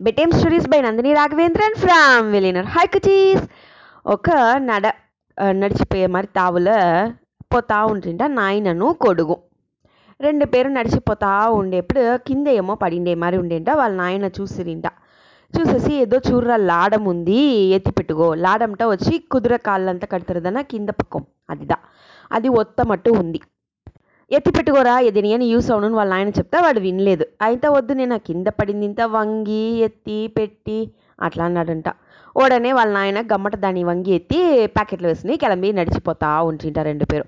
Bedtime stories by Nandini Raghavendran from విలినర్. Hi cuties ఒక నడ నడిచిపోయే మరి తావుల పోతా ఉంటుంట నాయనను కొడుగు రెండు పేరు నడిచిపోతా ఉండేప్పుడు కింద ఏమో పడిండే మరి ఉండేంట వాళ్ళ నాయన చూసిరింట చూసేసి ఏదో చూర్ర లాడం ఉంది ఎత్తి పెట్టుకో. లాడంట వచ్చి కుదుర కాళ్ళంతా కడతారు కింద పక్కం. అదిదా. అది ఒత్తమట్టు ఉంది. ఎత్తి పెట్టుకోరా ఇది నేను యూస్ అవును వాళ్ళ ఆయన చెప్తే వాడు వినలేదు. అయితే వద్దు నేను కింద పడింది ఇంత వంగి ఎత్తి పెట్టి అట్లా అన్నాడంట. ఓడనే వాళ్ళ నాయన గమ్మట దాన్ని వంగి ఎత్తి ప్యాకెట్లు వేసుకుని కిలంబి నడిచిపోతా ఉంచింట రెండు పేరు.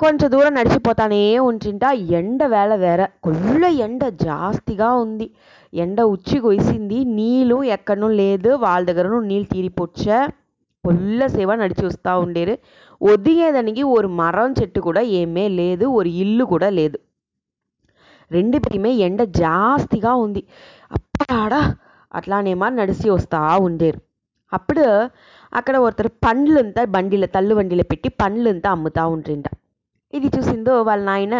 కొంచెం దూరం నడిచిపోతానే ఉంచింట ఎండ వేళ వేర కొల్ల ఎండ జాస్తిగా ఉంది. ఎండ ఉచ్చి కొయిసింది నీళ్ళు ఎక్కడనూ లేదు. వాళ్ళ దగ్గరను నీళ్ళు తీరిపోచ్చా కొల్ల సేవ నడిచి వస్తూ ఉండేరు ఒదిగేదానికి ஒரு మరం చెట్టు కూడా ఏమే లేదు ஒரு ఇల్లు కూడా లేదు రెండు పేరుమే ఎండ జాస్తిగా ఉంది అప్పడాడా అట్లానేమో నడిచి వస్తూ ఉండేరు అప్పుడు అక్కడ ఒరుతరు పండ్లంతా బండిలో తల్లు బండిలో పెట్టి పండ్లంతా అమ్ముతూ ఉంటుంట ఇది చూసిందో వాళ్ళ నాయన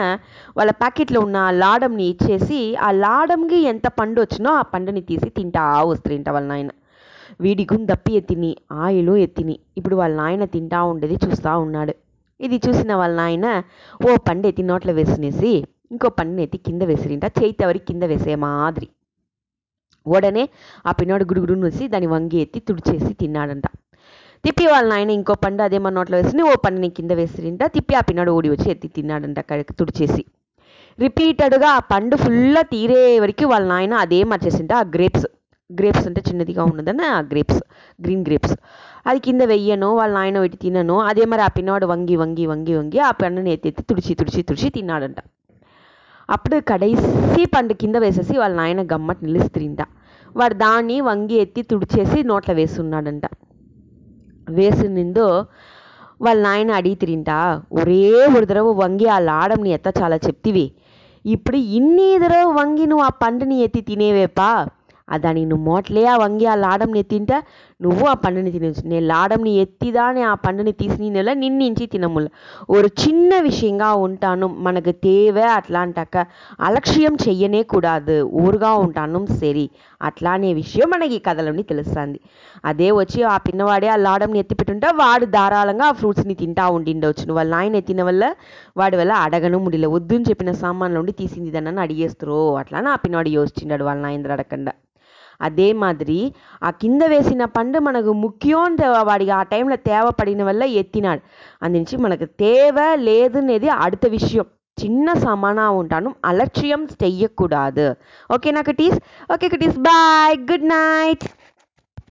వాళ్ళ ప్యాకెట్లో ఉన్న ఆ లాడంని ఇచ్చేసి ఆ లాడంకి ఎంత పండు వచ్చినో ఆ పండుని తీసి తింటా వస్తుంట వాళ్ళ నాయన వీడి దప్పి ఎత్తిని ఆయిలు ఎత్తిని. ఇప్పుడు వాళ్ళ నాయన తింటా ఉండేది చూస్తూ ఉన్నాడు. ఇది చూసిన వాళ్ళ నాయన ఓ పండు ఎత్తి నోట్లో వేసినేసి ఇంకో పండుని ఎత్తి కింద వేసిరింట చేతి ఎవరికి కింద వేసే మాదిరి. ఓడనే ఆ పిన్నోడు గుడుగుడును వచ్చి దాన్ని వంగి ఎత్తి తుడిచేసి తిన్నాడంట. తిప్పి వాళ్ళ నాయన ఇంకో పండు అదేమో నోట్లో వేసి ఓ పండుని కింద వేసిరింట తిప్పి ఆ పిన్నోడు ఓడి వచ్చి ఎత్తి తిన్నాడంట తుడిచేసి. రిపీటెడ్గా ఆ పండు ఫుల్గా తీరే వరకు వాళ్ళ నాయన అదే మర్చేసింట ఆ గ్రేప్స్. గ్రేప్స్ అంటే చిన్నదిగా ఉన్నదని ఆ గ్రేప్స్ గ్రీన్ గ్రేప్స్ అది కింద వెయ్యను వాళ్ళ నాయన పెట్టి తినను అదే మరి ఆ పిన్నవాడు వంగి వంగి వంగి వంగి ఆ పండుని ఎత్తి ఎత్తి తుడిచి తుడిచి తుడిచి తిన్నాడంట. అప్పుడు కడైసి పండు కింద వేసేసి వాళ్ళ నాయన గమ్మట్ నిలుస్తుంట వాడు దాన్ని వంగి ఎత్తి తుడిచేసి నోట్లో వేస్తున్నాడంట వేసినిందో వాళ్ళ నాయన అడిగి తిరింటా ఒరే ఒక వంగి ఆ లాడంని ఎత్త చాలా చెప్తివి. ఇప్పుడు ఇన్ని దడవ వంగి నువ్వు ఆ పండుని ఎత్తి తినేవేపా? అదాని నువ్వు మోట్లే ఆ వంగి ఆ లాడంని ఎత్తింటా నువ్వు ఆ పండుని తినచ్చు నేను లాడంని ఎత్తిదాని ఆ పండుని తీసి నెల నిన్నించి తినముల. ஒரு చిన్న విషయంగా ఉంటాను మనకు తేవ అట్లాంటాక అలక్ష్యం చెయ్యనే కూడాదు ఊరుగా ఉంటాను సరి. అట్లానే విషయం మనకి ఈ కథలోని తెలుస్తుంది. అదే వచ్చి ఆ పిన్నవాడే ఆ లాడంని ఎత్తిపెట్టుంటే వాడు ధారాళంగా ఆ ఫ్రూట్స్ని తింటా ఉండిండవచ్చు వాళ్ళ నాయన ఎత్తిన వల్ల వాడి వల్ల అడగను ముడిలే. వద్దుని చెప్పిన సామాన్లు ఉండి తీసింది దాన్ని అడిగేస్తారు అట్లా ఆ పిన్నవాడు యోచించాడు వాళ్ళ నాయన అడగకుండా. అదే మాదిరి ఆ కింద వేసిన పండు మనకు ముఖ్యం వాడికి ఆ టైంలో తేవపడిన వల్ల ఎత్తినాడు అందించి మనకు తేవ లేదనేది అడుత విషయం చిన్న సమానా ఉంటాను అలక్ష్యం చెయ్యకూడదు ఓకేనా cuties okay cuties bye good night